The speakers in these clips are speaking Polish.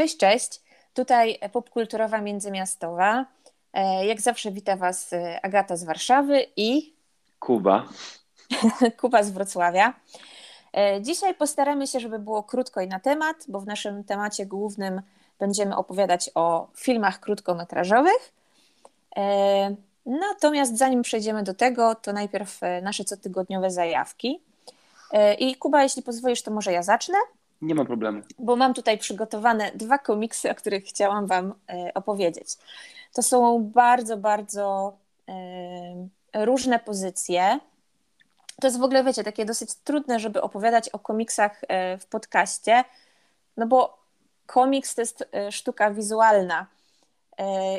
Cześć, cześć. Tutaj popkulturowa międzymiastowa. E, jak zawsze wita Was e, Agata z Warszawy i Kuba. Kuba z Wrocławia. E, dzisiaj postaramy się, żeby było krótko i na temat, bo w naszym temacie głównym będziemy opowiadać o filmach krótkometrażowych. Natomiast zanim przejdziemy do tego, to najpierw nasze cotygodniowe zajawki. I Kuba, jeśli pozwolisz, to może ja zacznę. Nie ma problemu. Bo mam tutaj przygotowane dwa komiksy, o których chciałam Wam e, opowiedzieć. To są bardzo, bardzo e, różne pozycje. To jest w ogóle, wiecie, takie dosyć trudne, żeby opowiadać o komiksach e, w podcaście, no bo komiks to jest sztuka wizualna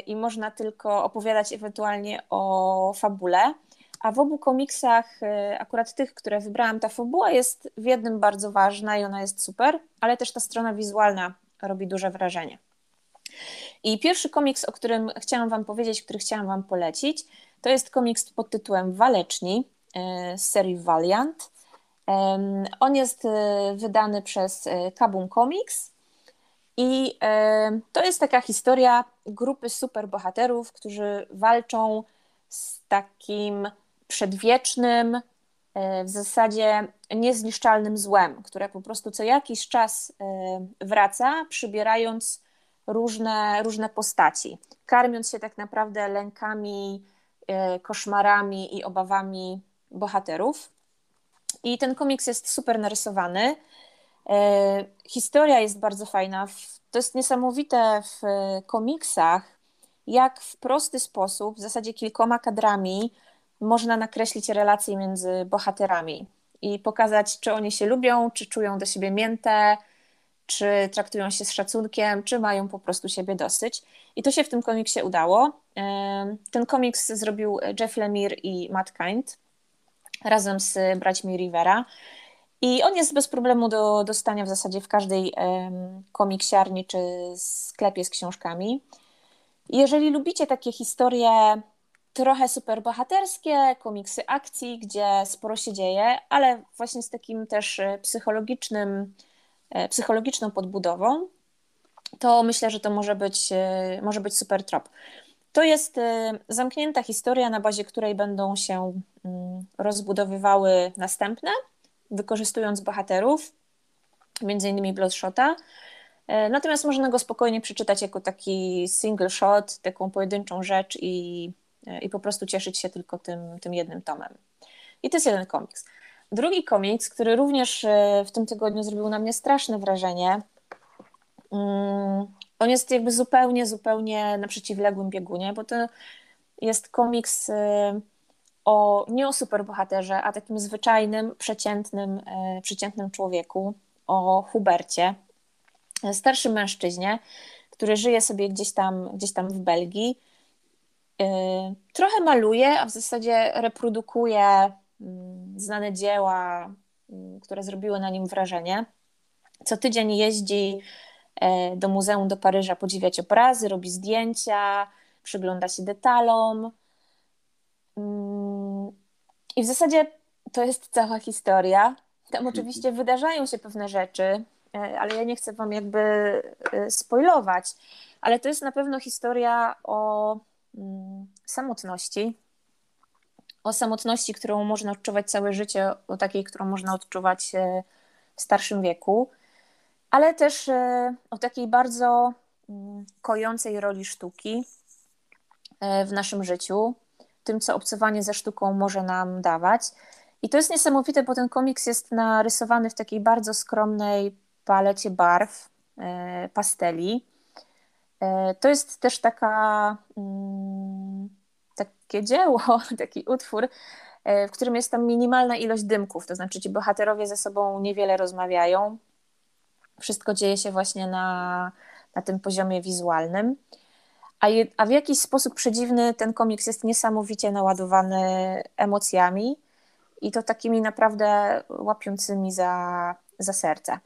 i można tylko opowiadać ewentualnie o fabule. A w obu komiksach, y, akurat tych, które wybrałam, ta fabuła jest w jednym bardzo ważna i ona jest super, ale też ta strona wizualna robi duże wrażenie. I pierwszy komiks, o którym chciałam Wam powiedzieć, który chciałam Wam polecić, to jest komiks pod tytułem Waleczni y, z serii Valiant. On jest y, wydany przez Kabum Comics i to jest taka historia grupy superbohaterów, którzy walczą z takim przedwiecznym, e, w zasadzie niezniszczalnym złem, które po prostu co jakiś czas e, wraca, przybierając różne, różne postaci, karmiąc się tak naprawdę lękami, e, koszmarami i obawami bohaterów. I ten komiks jest super narysowany. Historia jest bardzo fajna. To jest niesamowite w komiksach, jak w prosty sposób, w zasadzie kilkoma kadrami, można nakreślić relacje między bohaterami i pokazać, czy oni się lubią, czy czują do siebie mięte, czy traktują się z szacunkiem, czy mają po prostu siebie dosyć. I to się w tym komiksie udało. Ten komiks zrobił Jeff Lemire i Matt Kind razem z braćmi Rivera. I on jest bez problemu do dostania w zasadzie w każdej komiksiarni czy sklepie z książkami. Jeżeli lubicie takie historie trochę superbohaterskie, komiksy akcji, gdzie sporo się dzieje, ale właśnie z takim też e, psychologicznym, e, psychologiczną podbudową, to myślę, że to może być, e, może być super trop. To jest zamknięta historia, na bazie której będą się mm, rozbudowywały następne, wykorzystując bohaterów, między innymi Bloodshota. Natomiast można go spokojnie przeczytać jako taki single shot, taką pojedynczą rzecz i i po prostu cieszyć się tylko tym, tym jednym tomem. I to jest jeden komiks. Drugi komiks, który również e, w tym tygodniu zrobił na mnie straszne wrażenie, mm, on jest jakby zupełnie, zupełnie na przeciwległym biegunie, bo to jest komiks e, o, nie o superbohaterze, a takim zwyczajnym, przeciętnym, e, przeciętnym człowieku, o Hubercie, starszym mężczyźnie, który żyje sobie gdzieś tam, gdzieś tam w Belgii trochę maluje, a w zasadzie reprodukuje mm, znane dzieła, mm, które zrobiły na nim wrażenie. Co tydzień jeździ e, do muzeum do Paryża podziwiać obrazy, robi zdjęcia, przygląda się detalom. Mm, I w zasadzie to jest cała historia. Tam oczywiście wydarzają się pewne rzeczy, e, ale ja nie chcę Wam jakby e, spoilować. Ale to jest na pewno historia o samotności, o samotności, którą można odczuwać całe życie, o takiej, którą można odczuwać e, w starszym wieku, ale też e, o takiej bardzo mm, kojącej roli sztuki e, w naszym życiu, tym, co obcowanie ze sztuką może nam dawać. I to jest niesamowite, bo ten komiks jest narysowany w takiej bardzo skromnej palecie barw, pasteli. E, to jest też taka, mm, takie dzieło, taki utwór, e, w którym jest tam minimalna ilość dymków, to znaczy ci bohaterowie ze sobą niewiele rozmawiają. Wszystko dzieje się właśnie na, na tym poziomie wizualnym. A, je, a w jakiś sposób przedziwny ten komiks jest niesamowicie naładowany emocjami i to takimi naprawdę łapiącymi za, za serce.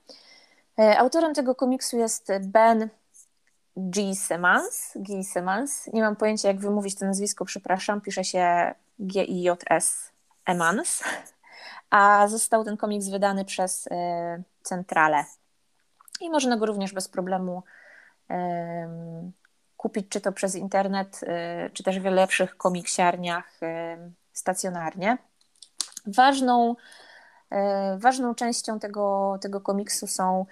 E, autorem tego komiksu jest Ben G. Simmons, G. Simmons. Nie mam pojęcia, jak wymówić to nazwisko, przepraszam. Pisze się G-I-J-S Emans. A został ten komiks wydany przez y, Centralę. I można go również bez problemu kupić czy to przez internet, czy też w lepszych komiksiarniach stacjonarnie. Ważną, ważną częścią tego, tego komiksu są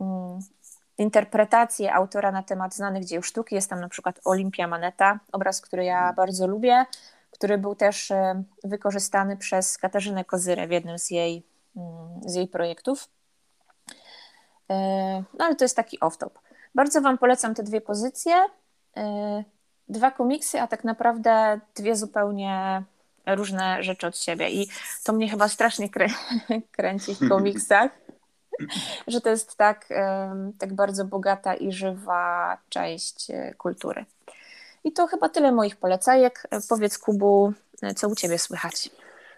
mm, interpretacje autora na temat znanych dzieł sztuki. Jest tam na przykład Olimpia Maneta, obraz, który ja bardzo lubię, który był też e, wykorzystany przez Katarzynę Kozyrę w jednym z jej, mm, z jej projektów. E, no ale to jest taki off-top. Bardzo Wam polecam te dwie pozycje. E, dwa komiksy, a tak naprawdę dwie zupełnie różne rzeczy od siebie. I to mnie chyba strasznie krę kręci w komiksach że to jest tak, tak bardzo bogata i żywa część e, kultury. I to chyba tyle moich polecajek. Powiedz Kubu, co u Ciebie słychać?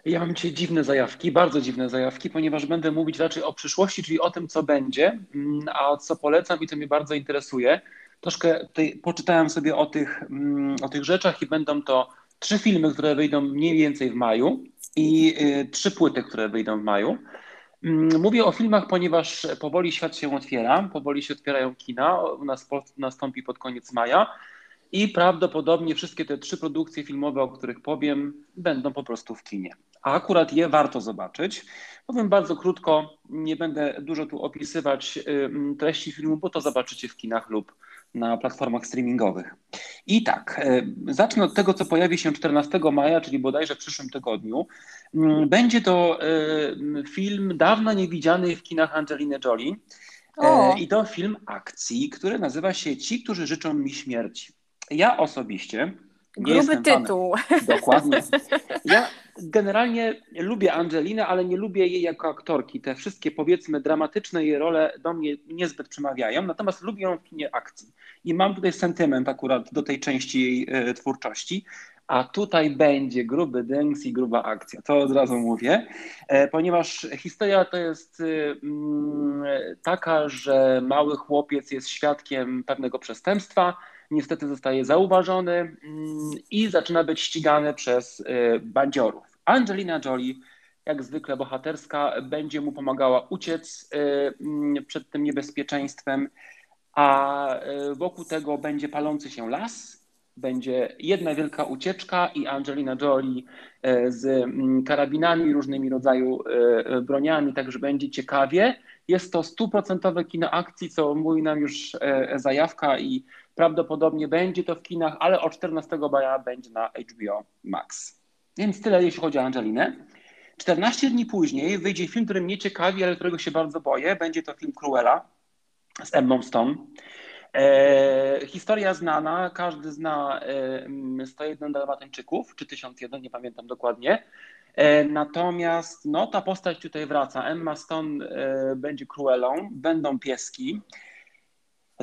Ja mam dzisiaj dziwne zajawki, bardzo dziwne zajawki, ponieważ będę mówić raczej o przyszłości, czyli o tym, co będzie, mm, a co polecam i co mnie bardzo interesuje. Troszkę poczytałem sobie o tych, mm, o tych rzeczach i będą to trzy filmy, które wyjdą mniej więcej w maju i y, trzy płyty, które wyjdą w maju. Mm, mówię o filmach, ponieważ powoli świat się otwiera, powoli się otwierają kina, u nas nastąpi pod koniec maja i prawdopodobnie wszystkie te trzy produkcje filmowe, o których powiem, będą po prostu w kinie. A akurat je warto zobaczyć. Powiem bardzo krótko, nie będę dużo tu opisywać treści filmu, bo to zobaczycie w kinach lub na platformach streamingowych. I tak, e, zacznę od tego, co pojawi się 14 maja, czyli bodajże w przyszłym tygodniu. Mm, będzie to e, film dawno niewidziany w kinach Angeliny Jolie. E, o. I to film akcji, który nazywa się Ci, którzy życzą mi śmierci. Ja osobiście nie Gruby tytuł. Fanem. Dokładnie. Ja generalnie lubię Angelinę, ale nie lubię jej jako aktorki. Te wszystkie, powiedzmy, dramatyczne jej role do mnie niezbyt przemawiają, natomiast lubię ją w kinie akcji. I mam tutaj sentyment akurat do tej części jej e, twórczości. A tutaj będzie gruby dęks i gruba akcja. To od razu mówię, e, ponieważ historia to jest e, mm, taka, że mały chłopiec jest świadkiem pewnego przestępstwa niestety zostaje zauważony mm, i zaczyna być ścigany przez y, bandziorów. Angelina Jolie, jak zwykle bohaterska, będzie mu pomagała uciec y, mm, przed tym niebezpieczeństwem, a y, wokół tego będzie palący się las, będzie jedna wielka ucieczka i Angelina Jolie z mm, karabinami, różnymi rodzaju broniami, także będzie ciekawie. Jest to stuprocentowe kino akcji, co mówi nam już zajawka i Prawdopodobnie będzie to w kinach, ale od 14 maja będzie na HBO Max. Więc tyle, jeśli chodzi o Angelinę. 14 dni później wyjdzie film, który mnie ciekawi, ale którego się bardzo boję. Będzie to film Cruella z Emma Stone. E, historia znana, każdy zna e, 101 Dalmatyńczyków, czy 1001, nie pamiętam dokładnie. E, natomiast no, ta postać tutaj wraca. Emma Stone e, będzie Cruellą, będą pieski.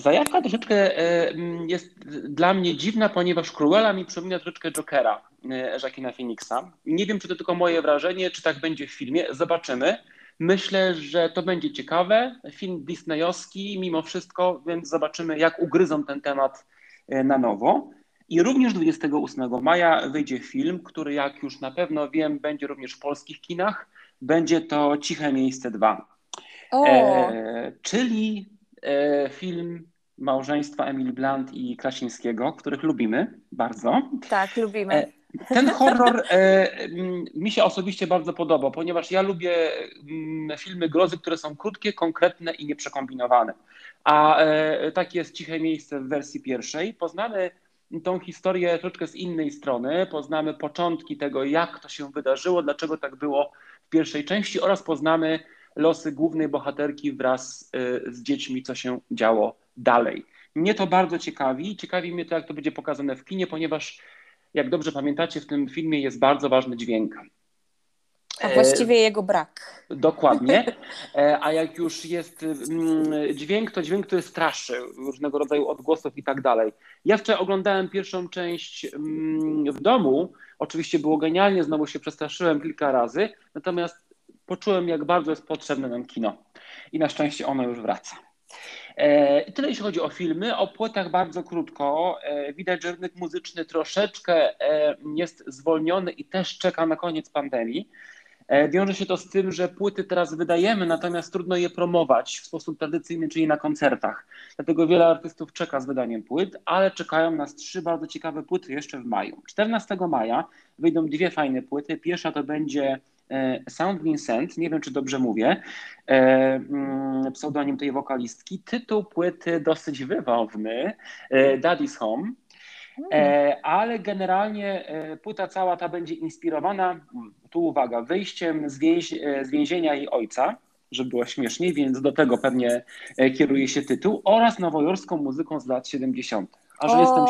Zajawka troszeczkę e, jest dla mnie dziwna, ponieważ Cruella mi przypomina troszeczkę Jokera e, Joaquina Phoenixa. Nie wiem, czy to tylko moje wrażenie, czy tak będzie w filmie. Zobaczymy. Myślę, że to będzie ciekawe. Film disneyowski mimo wszystko, więc zobaczymy, jak ugryzą ten temat e, na nowo. I również 28 maja wyjdzie film, który jak już na pewno wiem, będzie również w polskich kinach. Będzie to Ciche Miejsce 2. E, czyli E, film małżeństwa Emily Blunt i Krasińskiego, których lubimy bardzo. Tak, lubimy. E, ten horror e, mi się osobiście bardzo podoba, ponieważ ja lubię filmy grozy, które są krótkie, konkretne i nieprzekombinowane. A tak jest Ciche Miejsce w wersji pierwszej. Poznamy tą historię troszeczkę z innej strony, poznamy początki tego, jak to się wydarzyło, dlaczego tak było w pierwszej części oraz poznamy losy głównej bohaterki wraz z dziećmi, co się działo dalej. Mnie to bardzo ciekawi. Ciekawi mnie to, jak to będzie pokazane w kinie, ponieważ, jak dobrze pamiętacie, w tym filmie jest bardzo ważny dźwięk. A właściwie e, jego brak. Dokładnie. E, a jak już jest mm, dźwięk, to dźwięk, który straszy, różnego rodzaju odgłosów i tak dalej. Ja wczoraj oglądałem pierwszą część mm, w domu. Oczywiście było genialnie, znowu się przestraszyłem kilka razy. Natomiast poczułem, jak bardzo jest potrzebne nam kino. I na szczęście ono już wraca. E, I tyle jeśli chodzi o filmy. O płytach bardzo krótko. E, widać, że rynek muzyczny troszeczkę e, jest zwolniony i też czeka na koniec pandemii. E, wiąże się to z tym, że płyty teraz wydajemy, natomiast trudno je promować w sposób tradycyjny, czyli na koncertach. Dlatego wiele artystów czeka z wydaniem płyt, ale czekają nas trzy bardzo ciekawe płyty jeszcze w maju. 14 maja wyjdą dwie fajne płyty. Pierwsza to będzie e, Sound Vincent, nie wiem czy dobrze mówię, e, mm, pseudonim tej wokalistki. Tytuł płyty dosyć wywowny, Daddy's Home. E, ale generalnie e, płyta cała ta będzie inspirowana, tu uwaga, wyjściem z, więź, e, z więzienia jej ojca, żeby było śmieszniej, więc do tego pewnie kieruje się tytuł, oraz nowojorską muzyką z lat 70. A że o, jestem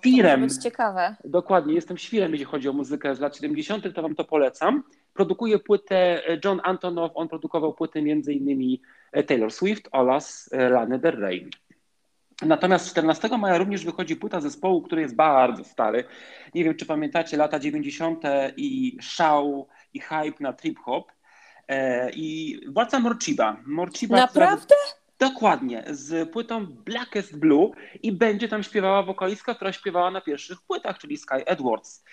świrem. To ciekawe. Dokładnie, jestem świrem, jeśli chodzi o muzykę z lat 70., to wam to polecam. Produkuje płytę John Antonow, on produkował płyty między innymi Taylor Swift oraz Lana Del Rey. Natomiast 14 maja również wychodzi płyta zespołu, który jest bardzo stary. Nie wiem, czy pamiętacie lata 90. i szał i hype na trip hop. E, I władca Morchiba. Morchiba Naprawdę? Która, dokładnie, z płytą Blackest Blue i będzie tam śpiewała wokalistka, która śpiewała na pierwszych płytach, czyli Sky Edwards.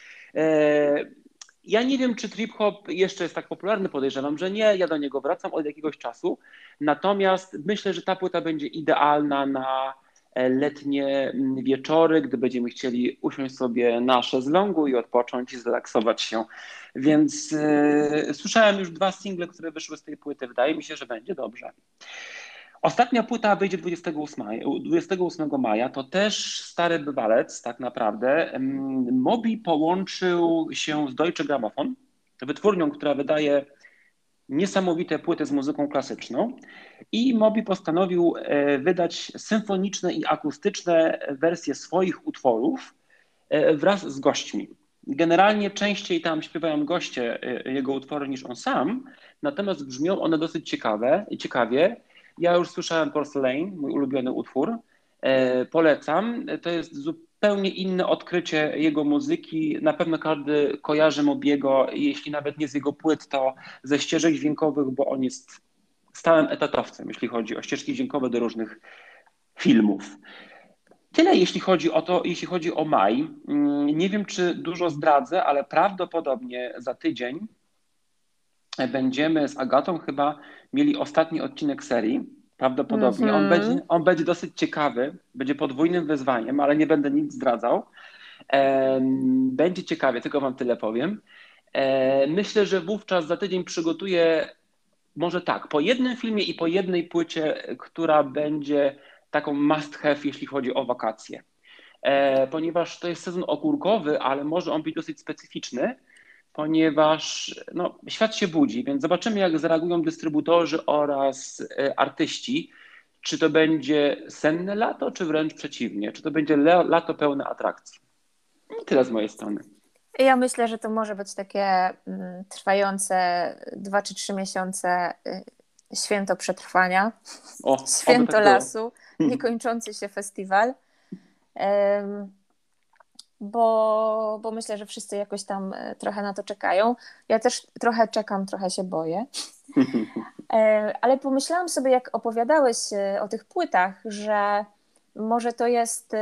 E, ja nie wiem, czy trip hop jeszcze jest tak popularny, podejrzewam, że nie. Ja do niego wracam od jakiegoś czasu. Natomiast myślę, że ta płyta będzie idealna na letnie wieczory, gdy będziemy chcieli usiąść sobie na szezlongu i odpocząć i zrelaksować się. Więc yy, słyszałem już dwa single, które wyszły z tej płyty. Wydaje mi się, że będzie dobrze. Ostatnia płyta wyjdzie 28, 28 maja. To też stary bywalec, tak naprawdę. Mobi połączył się z Deutsche Grammophon, wytwórnią, która wydaje niesamowite płyty z muzyką klasyczną i Mobi postanowił e, wydać symfoniczne i akustyczne wersje swoich utworów e, wraz z gośćmi. Generalnie częściej tam śpiewają goście e, jego utwory niż on sam, natomiast brzmią one dosyć ciekawe, ciekawie. Ja już słyszałem Porcelain, mój ulubiony utwór. Polecam. To jest zupełnie zupełnie inne odkrycie jego muzyki. Na pewno każdy kojarzy Mobiego, jeśli nawet nie z jego płyt, to ze ścieżek dźwiękowych, bo on jest stałym etatowcem, jeśli chodzi o ścieżki dźwiękowe do różnych filmów. Tyle jeśli chodzi o to, jeśli chodzi o maj. Mm, nie wiem, czy dużo zdradzę, ale prawdopodobnie za tydzień będziemy z Agatą chyba mieli ostatni odcinek serii. Prawdopodobnie. On, mhm. będzie, on będzie dosyć ciekawy, będzie podwójnym wyzwaniem, ale nie będę nic zdradzał. Będzie ciekawie, tylko Wam tyle powiem. Myślę, że wówczas za tydzień przygotuję może tak, po jednym filmie i po jednej płycie, która będzie taką must have, jeśli chodzi o wakacje. E, ponieważ to jest sezon ogórkowy, ale może on być dosyć specyficzny, ponieważ no, świat się budzi, więc zobaczymy, jak zareagują dystrybutorzy oraz e, artyści. Czy to będzie senne lato, czy wręcz przeciwnie? Czy to będzie lato pełne atrakcji? I tyle z mojej strony. Ja myślę, że to może być takie mm, trwające dwa czy trzy miesiące y, święto przetrwania, o, święto tak lasu, niekończący się festiwal bo, bo myślę, że wszyscy jakoś tam e, trochę na to czekają. Ja też trochę czekam, trochę się boję. E, ale pomyślałam sobie, jak opowiadałeś e, o tych płytach, że może to jest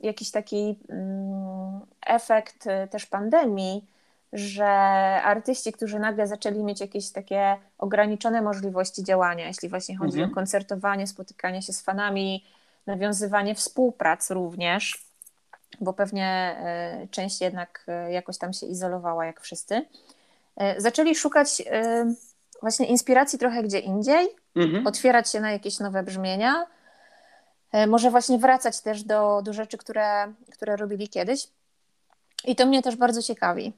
jakiś taki mm, efekt też pandemii, że artyści, którzy nagle zaczęli mieć jakieś takie ograniczone możliwości działania, jeśli właśnie chodzi mhm. o koncertowanie, spotykanie się z fanami, nawiązywanie współprac również, bo pewnie e, część jednak e, jakoś tam się izolowała, jak wszyscy, e, zaczęli szukać właśnie inspiracji trochę gdzie indziej, mhm. otwierać się na jakieś nowe brzmienia, może właśnie wracać też do, do rzeczy, które, które robili kiedyś. I to mnie też bardzo ciekawi,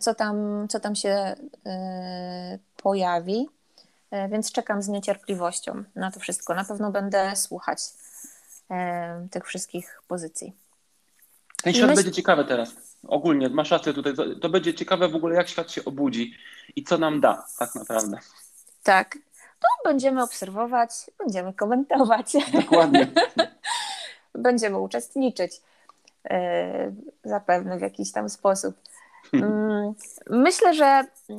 co tam, co tam się pojawi, więc czekam z niecierpliwością na to wszystko. Na pewno będę słuchać tych wszystkich pozycji. Ten świat myśl... będzie ciekawy teraz. Ogólnie, masz rację tutaj. To będzie ciekawe w ogóle, jak świat się obudzi i co nam da tak naprawdę. Tak. To będziemy obserwować, będziemy komentować. Dokładnie. będziemy uczestniczyć yy, zapewne w jakiś tam sposób. Yy, myślę, że yy,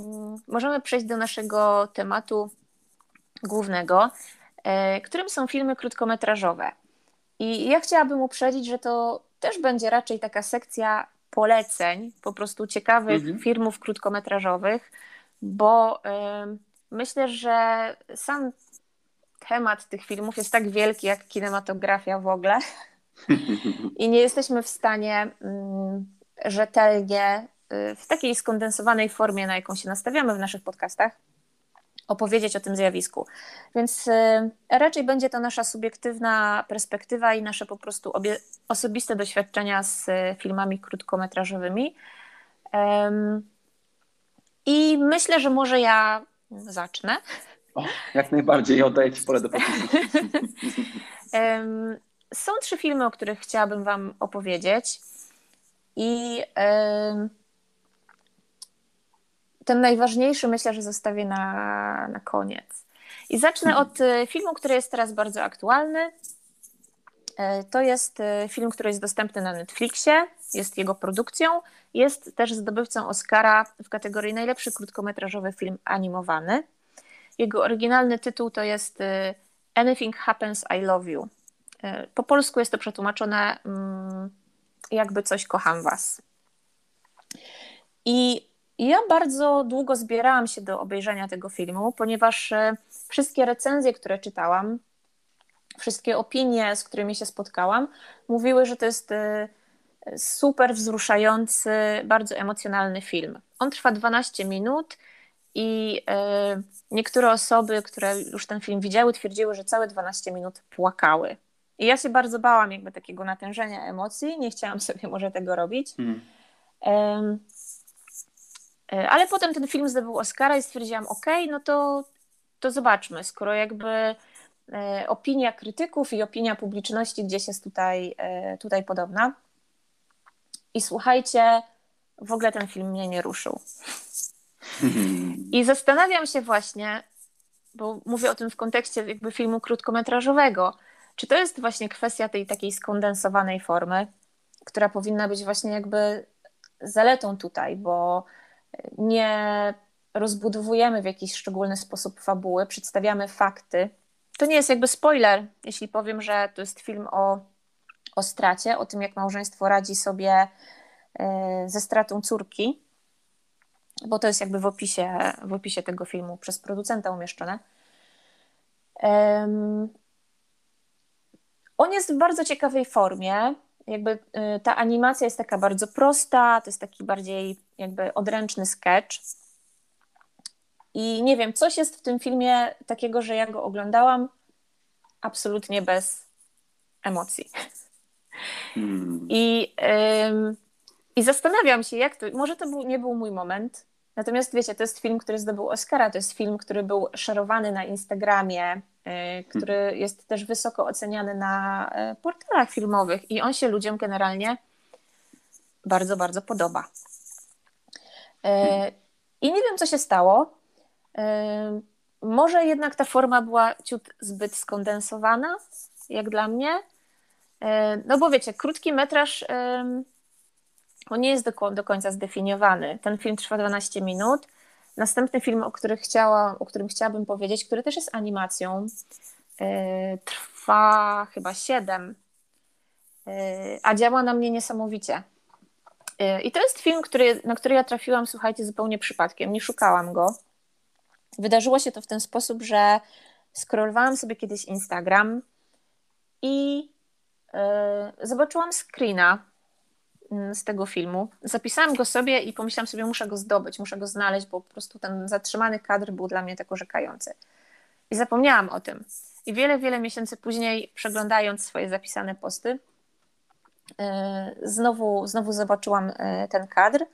możemy przejść do naszego tematu głównego, y, którym są filmy krótkometrażowe. I ja chciałabym uprzedzić, że to też będzie raczej taka sekcja poleceń, po prostu ciekawych mhm. filmów krótkometrażowych, bo myślę, że sam temat tych filmów jest tak wielki jak kinematografia w ogóle i nie jesteśmy w stanie mm, rzetelnie, y, w takiej skondensowanej formie, na jaką się nastawiamy w naszych podcastach, opowiedzieć o tym zjawisku. Więc y, raczej będzie to nasza subiektywna perspektywa i nasze po prostu obie, osobiste doświadczenia z y, filmami krótkometrażowymi. I myślę, że może ja zacznę. O, jak najbardziej, oddaję Ci pole do podpisu. Są trzy filmy, o których chciałabym Wam opowiedzieć. I ten najważniejszy myślę, że zostawię na, na koniec. I zacznę mhm. od e, filmu, który jest teraz bardzo aktualny. E, to jest e, film, który jest dostępny na Netflixie, jest jego produkcją, jest też zdobywcą Oscara w kategorii najlepszy krótkometrażowy film animowany. Jego oryginalny tytuł to jest Anything Happens, I Love You. Po polsku jest to przetłumaczone mm, jakby coś kocham was. I ja bardzo długo zbierałam się do obejrzenia tego filmu, ponieważ e, wszystkie recenzje, które czytałam, wszystkie opinie, z którymi się spotkałam, mówiły, że to jest e, super wzruszający, bardzo emocjonalny film. On trwa 12 minut i e, niektóre osoby, które już ten film widziały, twierdziły, że całe 12 minut płakały. I ja się bardzo bałam jakby takiego natężenia emocji, nie chciałam sobie może tego robić. Hmm. Um, ale potem ten film zdobył Oscara i stwierdziłam, ok, no to, to zobaczmy, skoro jakby e, opinia krytyków i opinia publiczności gdzieś jest tutaj, e, tutaj podobna. I słuchajcie, w ogóle ten film mnie nie ruszył. I zastanawiam się właśnie, bo mówię o tym w kontekście jakby filmu krótkometrażowego, czy to jest właśnie kwestia tej takiej skondensowanej formy, która powinna być właśnie jakby zaletą tutaj, bo nie rozbudowujemy w jakiś szczególny sposób fabuły, przedstawiamy fakty. To nie jest jakby spoiler, jeśli powiem, że to jest film o, o stracie, o tym, jak małżeństwo radzi sobie e, ze stratą córki, bo to jest jakby w opisie, w opisie tego filmu przez producenta umieszczone. On jest w bardzo ciekawej formie. Jakby y, ta animacja jest taka bardzo prosta, to jest taki bardziej jakby odręczny sketch. I nie wiem, coś jest w tym filmie takiego, że ja go oglądałam absolutnie bez emocji. Hmm. I, ym, I zastanawiam się, jak to. Może to był, nie był mój moment. Natomiast wiecie, to jest film, który zdobył Oscara, to jest film, który był szerowany na Instagramie, E, który jest też wysoko oceniany na e, portalach filmowych i on się ludziom generalnie bardzo, bardzo podoba. E, I nie wiem, co się stało. Może jednak ta forma była ciut zbyt skondensowana, jak dla mnie. No bo wiecie, krótki metraż on nie jest do, do końca zdefiniowany. Ten film trwa 12 minut Następny film, o, chciała, o którym chciałabym powiedzieć, który też jest animacją, trwa chyba 7, yy, a działa na mnie niesamowicie. Yy, I to jest film, który, na który ja trafiłam, słuchajcie, zupełnie przypadkiem. Nie szukałam go. Wydarzyło się to w ten sposób, że scrollowałam sobie kiedyś Instagram i zobaczyłam screena Mm, z tego filmu. Zapisałam go sobie i pomyślałam sobie, muszę go zdobyć, muszę go znaleźć, bo po prostu ten zatrzymany kadr był dla mnie tak urzekający. I zapomniałam o tym. I wiele, wiele miesięcy później, przeglądając swoje zapisane posty, znowu, znowu zobaczyłam e, ten kadr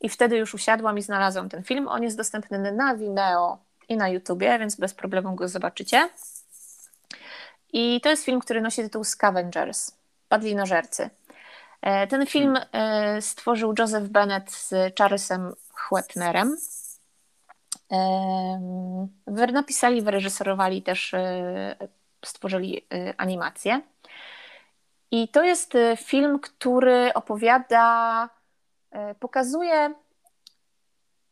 i wtedy już usiadłam i znalazłam ten film. On jest dostępny na Vimeo i na YouTubie, więc bez problemu go zobaczycie. I to jest film, który nosi tytuł Scavengers, Padlinożercy. E, ten film e, stworzył Joseph Bennett z Charlesem Chwetnerem. E, napisali, wyreżyserowali też, stworzyli animację. I to jest film, który opowiada, pokazuje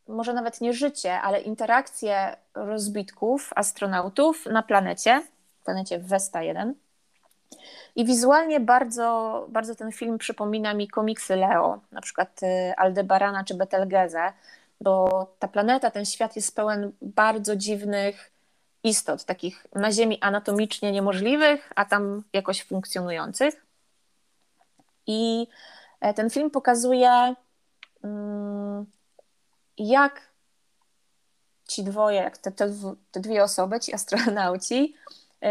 może nawet nie życie, ale interakcje rozbitków, astronautów na planecie, planecie Vesta 1. I wizualnie bardzo, bardzo ten film przypomina mi komiksy Leo, na przykład y, Aldebarana czy Betelgeze. bo ta planeta, ten świat jest pełen bardzo dziwnych istot, takich na Ziemi anatomicznie niemożliwych, a tam jakoś funkcjonujących. I e, ten film pokazuje, mm, jak ci dwoje, jak te, te, te dwie osoby, ci astronauci, yy,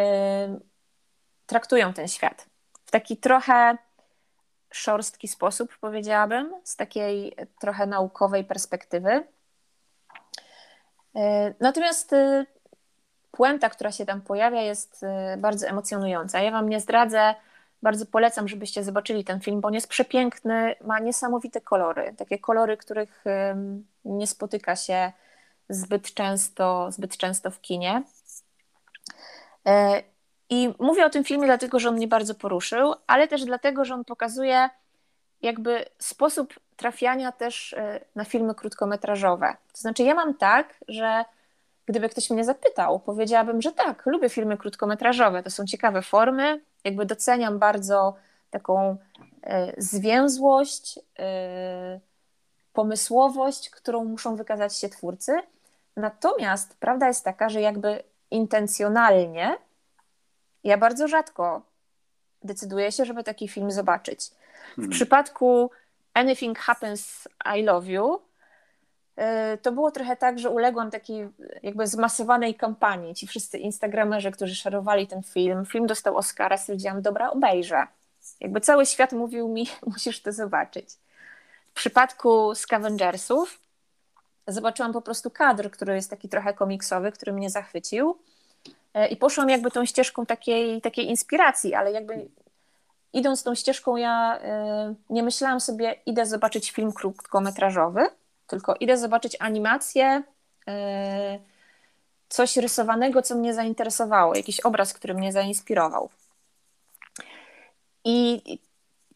traktują ten świat. W taki trochę szorstki sposób, powiedziałabym, z takiej trochę naukowej perspektywy. Yy, natomiast puenta, która się tam pojawia, jest bardzo emocjonująca. Ja Wam nie zdradzę, bardzo polecam, żebyście zobaczyli ten film, bo on jest przepiękny, ma niesamowite kolory, takie kolory, których nie spotyka się zbyt często, zbyt często w kinie. E, I mówię o tym filmie dlatego, że on mnie bardzo poruszył, ale też dlatego, że on pokazuje jakby sposób trafiania też e, na filmy krótkometrażowe. To znaczy, ja mam tak, że gdyby ktoś mnie zapytał, powiedziałabym, że tak, lubię filmy krótkometrażowe. To są ciekawe formy, jakby doceniam bardzo taką e, zwięzłość, pomysłowość, którą muszą wykazać się twórcy. Natomiast prawda jest taka, że jakby intencjonalnie ja bardzo rzadko decyduję się, żeby taki film zobaczyć. W hmm. przypadku Anything Happens, I Love You to było trochę tak, że uległam takiej jakby zmasowanej kampanii. Ci wszyscy instagramerzy, którzy szerowali ten film, film dostał Oscara, stwierdziłam, dobra, obejrzę. Jakby cały świat mówił mi, musisz to zobaczyć. W przypadku Scavengersów zobaczyłam po prostu kadr, który jest taki trochę komiksowy, który mnie zachwycił. E, I poszłam jakby tą ścieżką takiej, takiej inspiracji, ale jakby idąc tą ścieżką, ja e, nie myślałam sobie, idę zobaczyć film krótkometrażowy, tylko idę zobaczyć animację, e, coś rysowanego, co mnie zainteresowało, jakiś obraz, który mnie zainspirował. I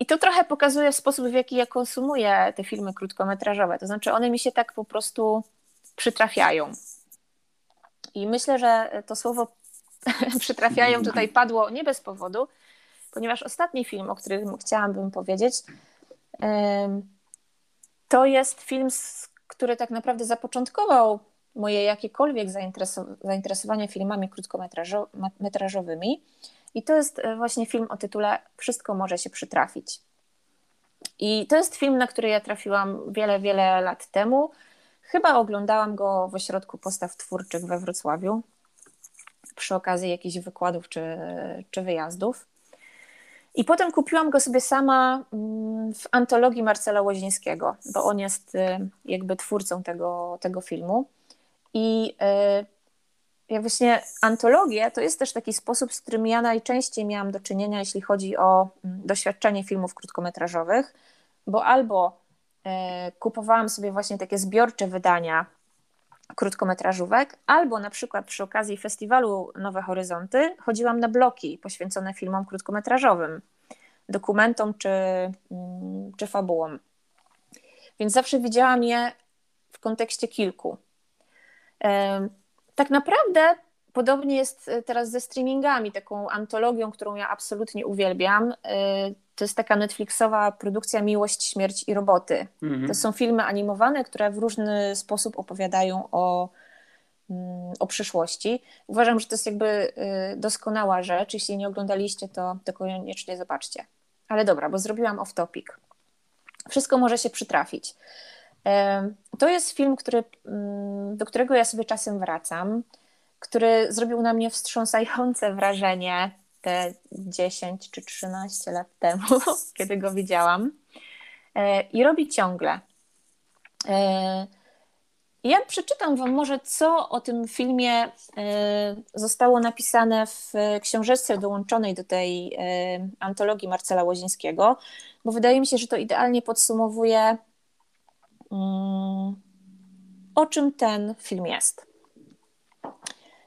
i to trochę pokazuje sposób, w jaki ja konsumuję te filmy krótkometrażowe. To znaczy, one mi się tak po prostu przytrafiają. I myślę, że to słowo przytrafiają tutaj padło nie bez powodu, ponieważ ostatni film, o którym chciałabym powiedzieć, to jest film, który tak naprawdę zapoczątkował moje jakiekolwiek zainteresowanie filmami krótkometrażowymi. I to jest e, właśnie film o tytule Wszystko może się przytrafić. I to jest film, na który ja trafiłam wiele, wiele lat temu. Chyba oglądałam go w ośrodku postaw twórczych we Wrocławiu przy okazji jakichś wykładów czy, czy wyjazdów. I potem kupiłam go sobie sama mm, w antologii Marcela Łozińskiego, bo on jest e, jakby twórcą tego, tego filmu. I e, jak właśnie antologie to jest też taki sposób, z którym ja najczęściej miałam do czynienia, jeśli chodzi o mm, doświadczenie filmów krótkometrażowych, bo albo e, kupowałam sobie właśnie takie zbiorcze wydania krótkometrażówek, albo na przykład przy okazji festiwalu Nowe Horyzonty chodziłam na bloki poświęcone filmom krótkometrażowym, dokumentom czy, mm, czy fabułom. Więc zawsze widziałam je w kontekście kilku tak naprawdę podobnie jest e, teraz ze streamingami, taką antologią, którą ja absolutnie uwielbiam. E, to jest taka Netflixowa produkcja Miłość, Śmierć i Roboty. Mhm. To są filmy animowane, które w różny sposób opowiadają o, mm, o przyszłości. Uważam, że to jest jakby e, doskonała rzecz. Jeśli nie oglądaliście, to, to koniecznie zobaczcie. Ale dobra, bo zrobiłam off topic. Wszystko może się przytrafić. To jest film, który, mm, do którego ja sobie czasem wracam, który zrobił na mnie wstrząsające wrażenie te 10 czy 13 lat temu, kiedy go widziałam. E, I robi ciągle. E, ja przeczytam Wam może, co o tym filmie e, zostało napisane w książeczce dołączonej do tej antologii Marcela Łozińskiego, bo wydaje mi się, że to idealnie podsumowuje Mm, o czym ten film jest.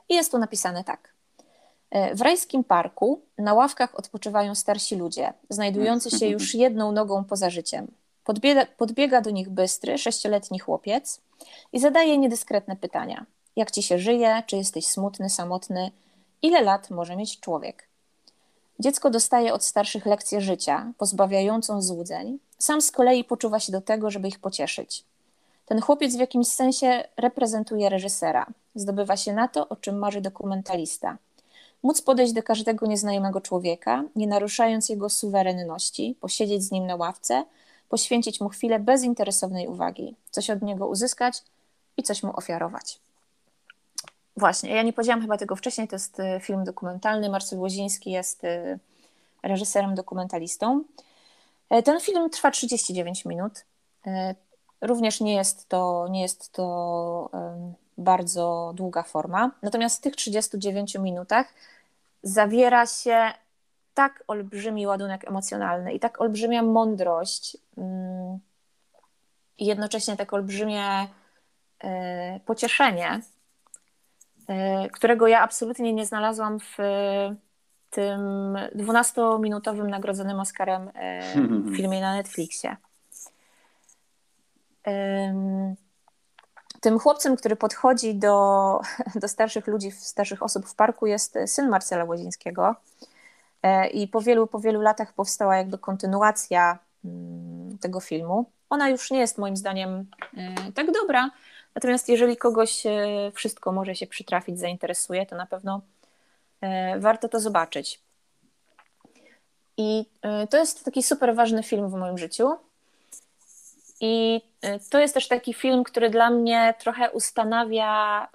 I jest tu napisane tak. E, w rajskim parku na ławkach odpoczywają starsi ludzie, znajdujący się już jedną nogą poza życiem. Podbiega, podbiega do nich bystry, sześcioletni chłopiec i zadaje niedyskretne pytania. Jak ci się żyje? Czy jesteś smutny, samotny? Ile lat może mieć człowiek? Dziecko dostaje od starszych lekcję życia, pozbawiającą złudzeń, sam z kolei poczuwa się do tego, żeby ich pocieszyć. Ten chłopiec w jakimś sensie reprezentuje reżysera. Zdobywa się na to, o czym marzy dokumentalista. Móc podejść do każdego nieznajomego człowieka, nie naruszając jego suwerenności, posiedzieć z nim na ławce, poświęcić mu chwilę bezinteresownej uwagi, coś od niego uzyskać i coś mu ofiarować. Właśnie, ja nie powiedziałam chyba tego wcześniej, to jest y, film dokumentalny. Marcel Łoziński jest y, reżyserem, dokumentalistą. E, ten film trwa 39 minut. E, również nie jest to, nie jest to bardzo długa forma. Natomiast w tych 39 minutach zawiera się tak olbrzymi ładunek emocjonalny i tak olbrzymia mądrość mm, i jednocześnie tak olbrzymie e, pocieszenie, którego ja absolutnie nie znalazłam w tym 12-minutowym nagrodzonym Oscarem filmie na Netflixie. Tym chłopcem, który podchodzi do, do starszych ludzi, starszych osób w parku jest syn Marcela Łodzińskiego e, i po wielu, po wielu latach powstała jakby kontynuacja mm, tego filmu. Ona już nie jest moim zdaniem e, tak dobra, natomiast jeżeli kogoś e, wszystko może się przytrafić, zainteresuje, to na pewno warto to zobaczyć. I to jest taki super ważny film w moim życiu. I to jest też taki film, który dla mnie trochę ustanawia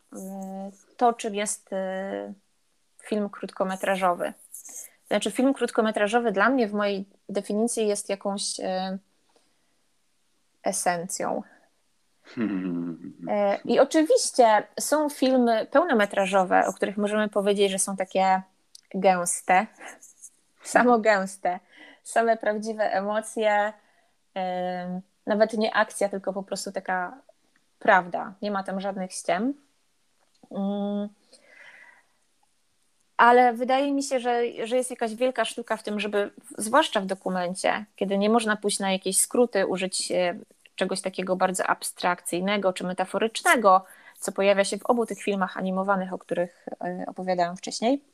to, czym jest film krótkometrażowy. Znaczy, film krótkometrażowy dla mnie w mojej definicji jest jakąś esencją. I oczywiście są filmy pełnometrażowe, o których możemy powiedzieć, że są takie gęste, samogęste, same prawdziwe emocje nawet nie akcja, tylko po prostu taka prawda. Nie ma tam żadnych ściem. Mm. Ale wydaje mi się, że, że jest jakaś wielka sztuka w tym, żeby, zwłaszcza w dokumencie, kiedy nie można pójść na jakieś skróty, użyć e, czegoś takiego bardzo abstrakcyjnego czy metaforycznego, co pojawia się w obu tych filmach animowanych, o których e, opowiadałam wcześniej,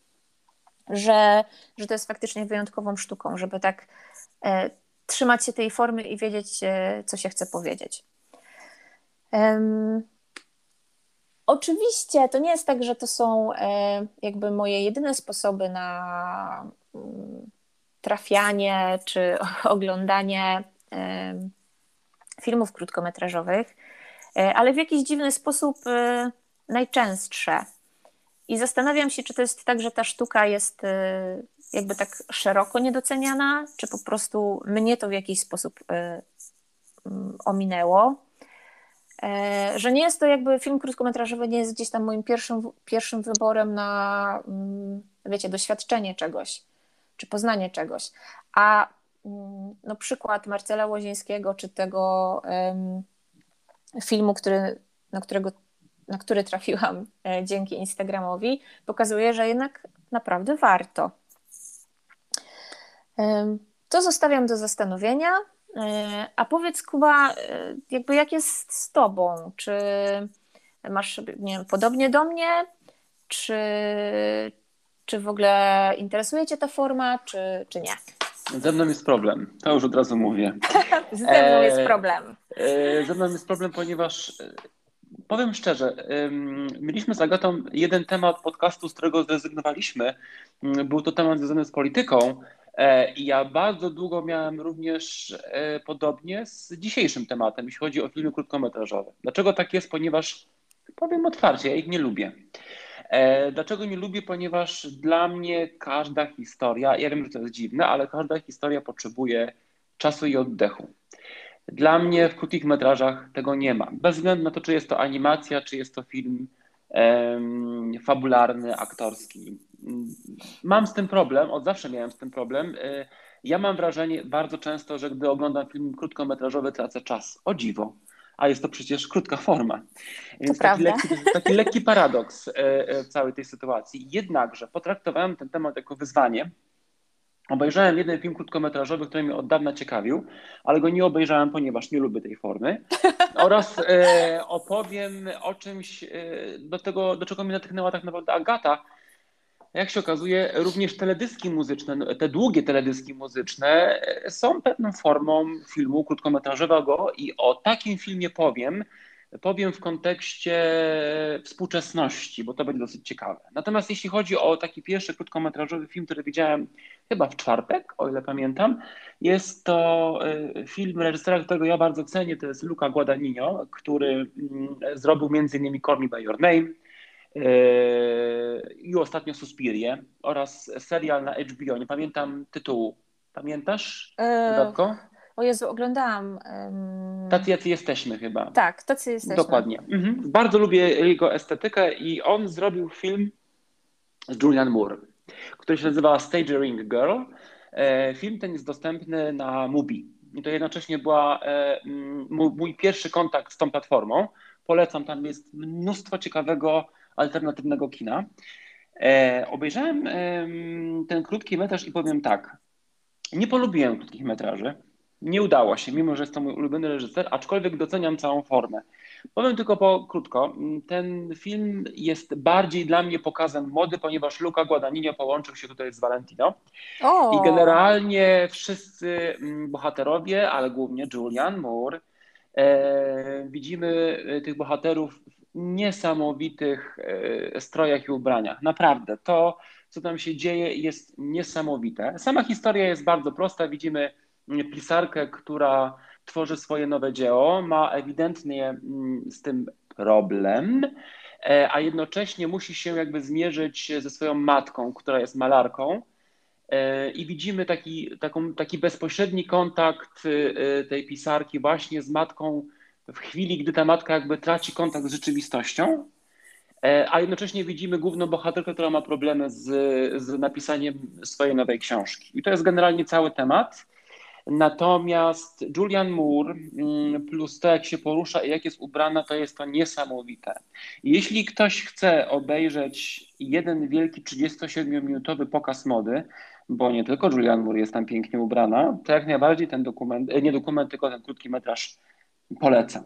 że, że to jest faktycznie wyjątkową sztuką, żeby tak e, trzymać się tej formy i wiedzieć, e, co się chce powiedzieć. Oczywiście to nie jest tak, że to są e, jakby moje jedyne sposoby na um, trafianie czy oglądanie um, filmów krótkometrażowych, e, ale w jakiś dziwny sposób najczęstsze. I zastanawiam się, czy to jest tak, że ta sztuka jest jakby tak szeroko niedoceniana, czy po prostu mnie to w jakiś sposób mm, ominęło. E, że nie jest to jakby film krótkometrażowy, nie jest gdzieś tam moim pierwszym, pierwszym wyborem na, mm, wiecie, doświadczenie czegoś, czy poznanie czegoś. A mm, no, przykład Marcela Łozińskiego, czy tego um, filmu, który, na, którego, na który trafiłam e, dzięki Instagramowi, pokazuje, że jednak naprawdę warto. To zostawiam do zastanowienia. E, a powiedz, Kuba, e, jakby jak jest z tobą? Czy masz nie wiem, podobnie do mnie? Czy, czy w ogóle interesuje cię ta forma, czy, czy nie? Ze mną jest problem, to już od razu mówię. Ze mną e, jest problem. Ze mną jest problem, ponieważ powiem szczerze, mieliśmy z Agatą jeden temat podcastu, z którego zrezygnowaliśmy. Był to temat związany z polityką, E, I ja bardzo długo miałem również e, podobnie z dzisiejszym tematem, jeśli chodzi o filmy krótkometrażowe. Dlaczego tak jest? Ponieważ powiem otwarcie, ja ich nie lubię. E, dlaczego nie lubię? Ponieważ dla mnie każda historia, ja wiem, że to jest dziwne, ale każda historia potrzebuje czasu i oddechu. Dla mnie w krótkich metrażach tego nie ma. Bez względu na to, czy jest to animacja, czy jest to film fabularny, aktorski mam z tym problem, od zawsze miałem z tym problem. Y, ja mam wrażenie bardzo często, że gdy oglądam film krótkometrażowy, tracę czas. O dziwo. A jest to przecież krótka forma. Więc taki, lekki, taki lekki paradoks y, y, w całej tej sytuacji. Jednakże potraktowałem ten temat jako wyzwanie. Obejrzałem jeden film krótkometrażowy, który mnie od dawna ciekawił, ale go nie obejrzałem, ponieważ nie lubię tej formy. Oraz e, opowiem o czymś, e, do, tego, do czego mnie natchnęła tak naprawdę Agata, jak się okazuje, również teledyski muzyczne, no, te długie teledyski muzyczne e, są pewną formą filmu krótkometrażowego i o takim filmie powiem, powiem w kontekście współczesności, bo to będzie dosyć ciekawe. Natomiast jeśli chodzi o taki pierwszy krótkometrażowy film, który widziałem chyba w czwartek, o ile pamiętam, jest to y, film reżysera, którego ja bardzo cenię, to jest Luca Guadagnino, który mm, zrobił m.in. Call Me By Your Name, y, i ostatnio Suspirię oraz serial na HBO. Nie pamiętam tytułu. Pamiętasz, Dodatko? E, o Jezu, oglądałam. Um... Tacy jacy jesteśmy chyba. Tak, tacy jesteśmy. Dokładnie. Mhm. Bardzo lubię jego estetykę i on zrobił film z Julian Moore, który się nazywa Stagering Girl. E, film ten jest dostępny na Mubi. I to jednocześnie była e, mój pierwszy kontakt z tą platformą. Polecam, tam jest mnóstwo ciekawego, alternatywnego kina. E, obejrzałem ten krótki metraż i powiem tak. Nie polubiłem krótkich metraży. Nie udało się, mimo że jest to mój ulubiony reżyser, aczkolwiek doceniam całą formę. Powiem tylko po krótko. Ten film jest bardziej dla mnie pokazem mody, ponieważ Luca Guadagnino połączył się tutaj z Valentino. O. I generalnie wszyscy mm, bohaterowie, ale głównie Julian Moore, e, widzimy e, tych bohaterów w niesamowitych e, strojach i ubraniach. Naprawdę, to co tam się dzieje jest niesamowite. Sama historia jest bardzo prosta. Widzimy pisarkę, która tworzy swoje nowe dzieło, ma ewidentnie mm, z tym problem, e, a jednocześnie musi się jakby zmierzyć ze swoją matką, która jest malarką. E, I widzimy taki, taką, taki bezpośredni kontakt e, tej pisarki właśnie z matką w chwili, gdy ta matka jakby traci kontakt z rzeczywistością, a jednocześnie widzimy główną bohaterkę, która ma problemy z, z napisaniem swojej nowej książki. I to jest generalnie cały temat. Natomiast Julian Moore mm, plus to, jak się porusza i jak jest ubrana, to jest to niesamowite. Jeśli ktoś chce obejrzeć jeden wielki 37-minutowy pokaz mody, bo nie tylko Julian Moore jest tam pięknie ubrana, to jak najbardziej ten dokument, e, nie dokument, tylko ten krótki metraż polecam.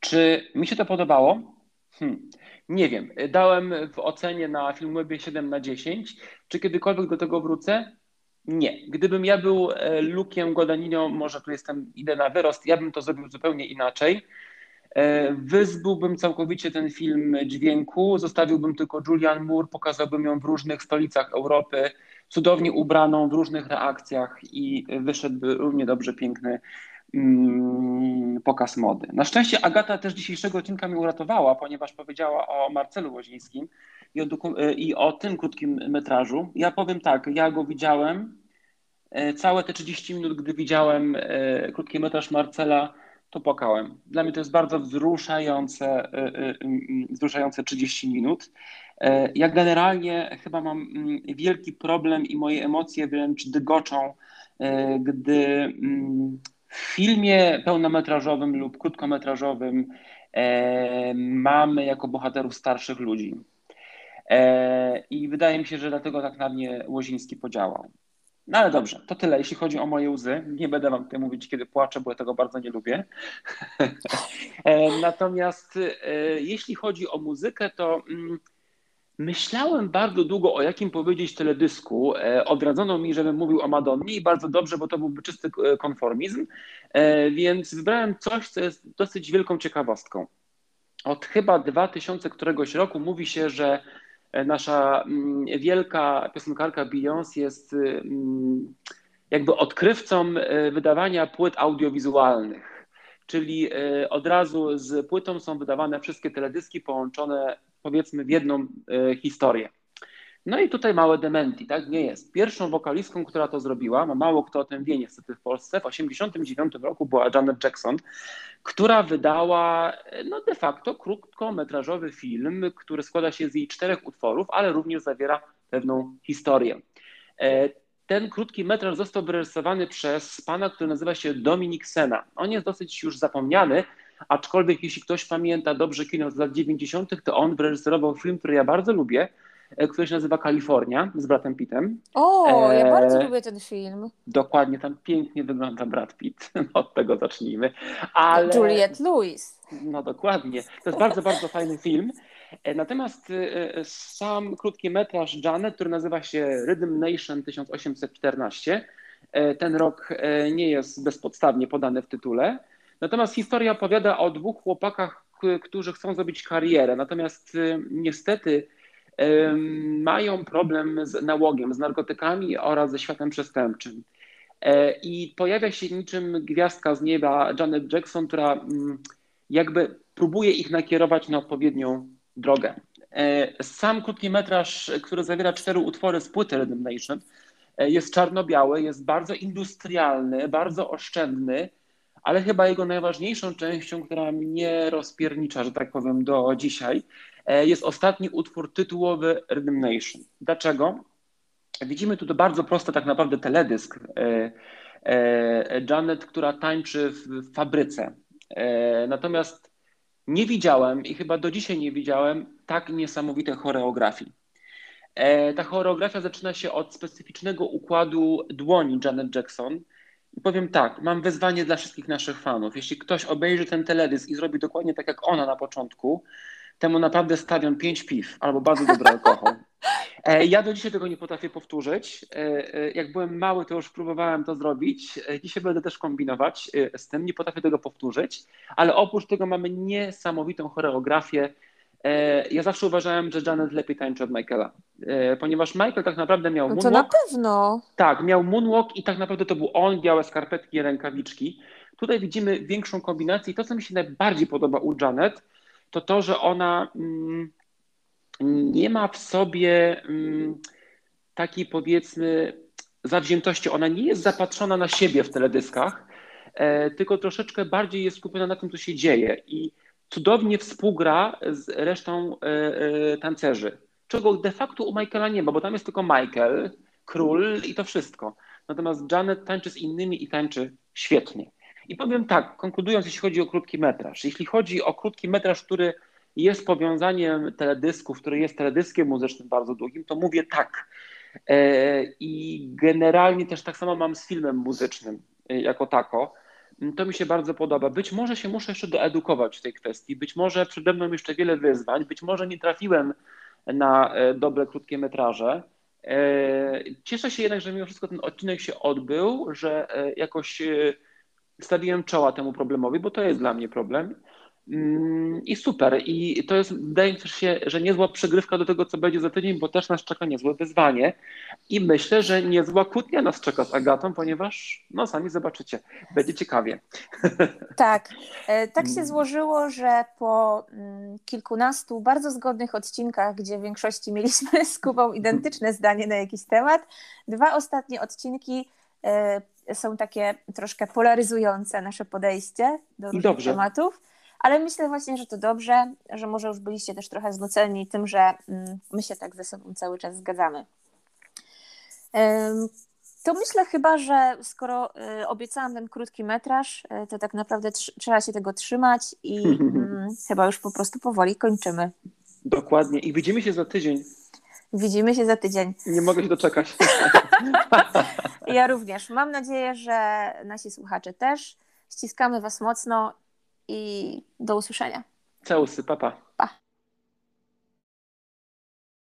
Czy mi się to podobało? Hmm. Nie wiem. Dałem w ocenie na Filmwebie 7 na 10. Czy kiedykolwiek do tego wrócę? Nie. Gdybym ja był e, Lukiem Guadagnino, może tu jestem, idę na wyrost, ja bym to zrobił zupełnie inaczej. E, wyzbyłbym całkowicie ten film dźwięku, zostawiłbym tylko Julian Moore, pokazałbym ją w różnych stolicach Europy, cudownie ubraną w różnych reakcjach i wyszedłby równie dobrze piękny mm, pokaz mody. Na szczęście Agata też dzisiejszego odcinka mi uratowała, ponieważ powiedziała o Marcelu Łozińskim, i o, e, i o tym krótkim metrażu. Ja powiem tak, ja go widziałem. E, całe te 30 minut, gdy widziałem e, krótki metraż Marcela, to płakałem. Dla mnie to jest bardzo wzruszające, wzruszające 30 minut. Ja generalnie chyba mam mm, wielki problem i moje emocje wręcz dygoczą, gdy mm, w filmie pełnometrażowym lub krótkometrażowym mamy jako bohaterów starszych ludzi. E, I wydaje mi się, że dlatego tak na mnie Łoziński podziałał. No ale dobrze, to tyle, jeśli chodzi o moje łzy. Nie będę wam tutaj mówić, kiedy płaczę, bo ja tego bardzo nie lubię. E, natomiast e, jeśli chodzi o muzykę, to mm, myślałem bardzo długo o jakim powiedzieć teledysku. Odradzono mi, żebym mówił o Madonnie i bardzo dobrze, bo to byłby czysty konformizm, więc wybrałem coś, co jest dosyć wielką ciekawostką. Od chyba 2000 któregoś roku mówi się, że nasza mm, wielka piosenkarka Beyoncé jest mm, jakby odkrywcą e, wydawania płyt audiowizualnych. Czyli e, od razu z płytą są wydawane wszystkie teledyski połączone powiedzmy w jedną historię. No i tutaj małe dementi, tak? Nie jest. Pierwszą wokalistką, która to zrobiła, no mało kto o tym wie niestety w Polsce, w 1989 roku była Janet Jackson, która wydała no de facto krótkometrażowy film, który składa się z jej czterech utworów, ale również zawiera pewną historię. E, ten krótki metraż został wyrysowany przez pana, który nazywa się Dominik Sena. On jest dosyć już zapomniany, aczkolwiek jeśli ktoś pamięta dobrze kino z lat 90., to on wyreżyserował film, który ja bardzo lubię, E, który się nazywa Kalifornia z Bradem Pittem. O, ja e, bardzo lubię ten film. Dokładnie, tam pięknie wygląda Brad Pitt. Od tego zacznijmy. Ale... Juliette Lewis. No dokładnie. To jest bardzo, bardzo fajny film. E, natomiast sam krótki metraż Janet, który nazywa się Rhythm Nation 1814, ten rok nie jest bezpodstawnie podany w tytule. Natomiast historia opowiada o dwóch chłopakach, którzy chcą zrobić karierę, natomiast niestety mają problem z nałogiem, z narkotykami oraz ze światem przestępczym. E, I pojawia się niczym gwiazdka z nieba Janet Jackson, która mm, jakby próbuje ich nakierować na odpowiednią drogę. E, sam krótki metraż, który zawiera cztery utwory z płyty Rhythm Nation, e, jest czarno-biały, jest bardzo industrialny, bardzo oszczędny, ale chyba jego najważniejszą częścią, która mnie rozpiernicza, że tak powiem, do dzisiaj, jest ostatni utwór tytułowy Rhythm Nation. Dlaczego? Widzimy tu to bardzo prosty tak naprawdę teledysk Janet, która tańczy w fabryce. Natomiast nie widziałem i chyba do dzisiaj nie widziałem tak niesamowitej choreografii. E, ta choreografia zaczyna się od specyficznego układu dłoni Janet Jackson. I powiem tak, mam wyzwanie dla wszystkich naszych fanów. Jeśli ktoś obejrzy ten teledysk i zrobi dokładnie tak jak ona na początku, temu naprawdę stawiam pięć piw albo bardzo dobry alkohol. E, ja do dzisiaj tego nie potrafię powtórzyć. E, jak byłem mały, to już próbowałem to zrobić. Dzisiaj będę też kombinować z tym, nie potrafię tego powtórzyć, ale oprócz tego mamy niesamowitą choreografię E, ja zawsze uważałem, że Janet lepiej tańczy od Michaela, e, ponieważ Michael tak naprawdę miał moonwalk. No to na pewno. Tak, miał moonwalk i tak naprawdę to był on, białe skarpetki i rękawiczki. Tutaj widzimy większą kombinację i to, co mi się najbardziej podoba u Janet, to to, że ona mm, nie ma w sobie mm, takiej powiedzmy zawziętości. Ona nie jest zapatrzona na siebie w teledyskach, e, tylko troszeczkę bardziej jest skupiona na tym, co się dzieje. I cudownie współgra z resztą e, e, tancerzy, czego de facto u Michaela nie ma, bo tam jest tylko Michael, król i to wszystko. Natomiast Janet tańczy z innymi i tańczy świetnie. I powiem tak, konkludując, jeśli chodzi o krótki metraż. Jeśli chodzi o krótki metraż, który jest powiązaniem teledysków, który jest teledyskiem muzycznym bardzo długim, to mówię tak. E, I generalnie też tak samo mam z filmem muzycznym jako tako. To mi się bardzo podoba. Być może się muszę jeszcze doedukować w tej kwestii, być może przede mną jeszcze wiele wyzwań, być może nie trafiłem na e, dobre krótkie metraże. E, cieszę się jednak, że mimo wszystko ten odcinek się odbył, że e, jakoś stawiłem czoła temu problemowi, bo to jest dla mnie problem. Mm, I super. I to jest, wydaje mi się, że niezła przegrywka do tego, co będzie za tydzień, bo też nas czeka niezłe wyzwanie. I myślę, że niezła kłótnia nas czeka z Agatą, ponieważ, no sami zobaczycie, będzie ciekawie. Tak. E, tak się złożyło, że po mm, kilkunastu bardzo zgodnych odcinkach, gdzie w większości mieliśmy z Kubą identyczne zdanie na jakiś temat, dwa ostatnie odcinki e, są takie troszkę polaryzujące nasze podejście do różnych Dobrze. tematów ale myślę właśnie, że to dobrze, że może już byliście też trochę znuceni tym, że mm, my się tak ze sobą cały czas zgadzamy. To myślę chyba, że skoro y, obiecałam ten krótki metraż, y, to tak naprawdę trzeba się tego trzymać i mm, chyba już po prostu powoli kończymy. Dokładnie. I widzimy się za tydzień. Widzimy się za tydzień. Nie mogę się doczekać. ja również. Mam nadzieję, że nasi słuchacze też. Ściskamy Was mocno i do usłyszenia. Całusy, papa. Pa.